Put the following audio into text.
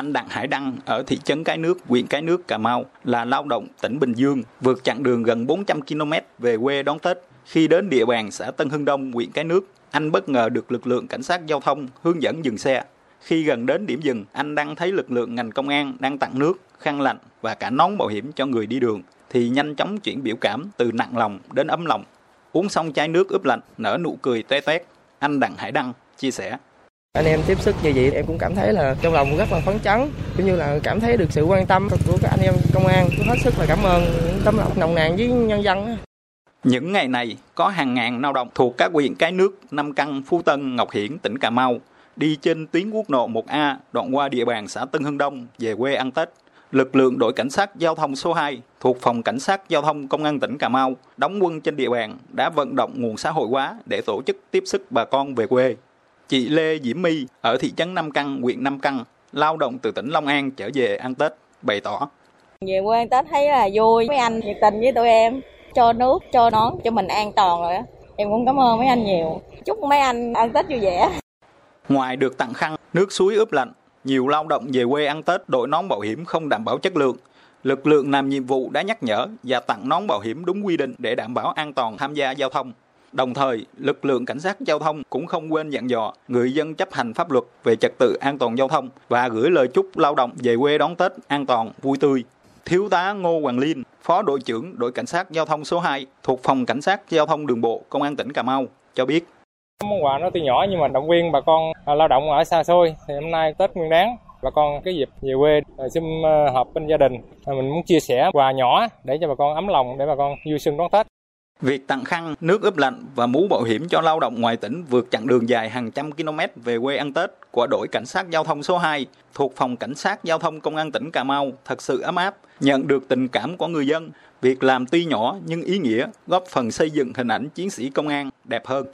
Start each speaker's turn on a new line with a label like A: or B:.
A: Anh Đặng Hải Đăng ở thị trấn Cái Nước, huyện Cái Nước, Cà Mau là lao động tỉnh Bình Dương, vượt chặng đường gần 400 km về quê đón Tết. Khi đến địa bàn xã Tân Hưng Đông, huyện Cái Nước, anh bất ngờ được lực lượng cảnh sát giao thông hướng dẫn dừng xe. Khi gần đến điểm dừng, anh đang thấy lực lượng ngành công an đang tặng nước, khăn lạnh và cả nón bảo hiểm cho người đi đường, thì nhanh chóng chuyển biểu cảm từ nặng lòng đến ấm lòng. Uống xong chai nước ướp lạnh, nở nụ cười toe toét. Anh Đặng Hải Đăng chia sẻ.
B: Anh em tiếp sức như vậy em cũng cảm thấy là trong lòng rất là phấn chấn, cũng như là cảm thấy được sự quan tâm của các anh em công an. Tôi hết sức là cảm ơn những tấm lòng nồng nàn với nhân dân.
A: Những ngày này, có hàng ngàn lao động thuộc các huyện Cái Nước, Nam Căn, Phú Tân, Ngọc Hiển, tỉnh Cà Mau đi trên tuyến quốc lộ 1A đoạn qua địa bàn xã Tân Hưng Đông về quê ăn Tết. Lực lượng đội cảnh sát giao thông số 2 thuộc phòng cảnh sát giao thông công an tỉnh Cà Mau đóng quân trên địa bàn đã vận động nguồn xã hội hóa để tổ chức tiếp sức bà con về quê. Chị Lê Diễm My ở thị trấn Nam Căn, huyện Nam Căn, lao động từ tỉnh Long An trở về ăn Tết, bày tỏ.
C: Về quê ăn Tết thấy là vui, mấy anh nhiệt tình với tụi em, cho nước, cho nón cho mình an toàn rồi á. Em cũng cảm ơn mấy anh nhiều. Chúc mấy anh ăn Tết vui vẻ.
A: Ngoài được tặng khăn, nước suối ướp lạnh, nhiều lao động về quê ăn Tết đội nón bảo hiểm không đảm bảo chất lượng. Lực lượng làm nhiệm vụ đã nhắc nhở và tặng nón bảo hiểm đúng quy định để đảm bảo an toàn tham gia giao thông. Đồng thời, lực lượng cảnh sát giao thông cũng không quên dặn dò người dân chấp hành pháp luật về trật tự an toàn giao thông và gửi lời chúc lao động về quê đón Tết an toàn, vui tươi. Thiếu tá Ngô Hoàng Liên, Phó đội trưởng đội cảnh sát giao thông số 2 thuộc phòng cảnh sát giao thông đường bộ Công an tỉnh Cà Mau cho biết.
D: Món quà nó tuy nhỏ nhưng mà động viên bà con à, lao động ở xa xôi thì hôm nay Tết Nguyên đáng bà con cái dịp về quê xin xung à, họp bên gia đình mình muốn chia sẻ quà nhỏ để cho bà con ấm lòng để bà con vui xuân đón Tết.
A: Việc tặng khăn, nước ướp lạnh và mũ bảo hiểm cho lao động ngoài tỉnh vượt chặng đường dài hàng trăm km về quê ăn Tết của đội cảnh sát giao thông số 2 thuộc phòng cảnh sát giao thông công an tỉnh Cà Mau thật sự ấm áp, nhận được tình cảm của người dân. Việc làm tuy nhỏ nhưng ý nghĩa, góp phần xây dựng hình ảnh chiến sĩ công an đẹp hơn.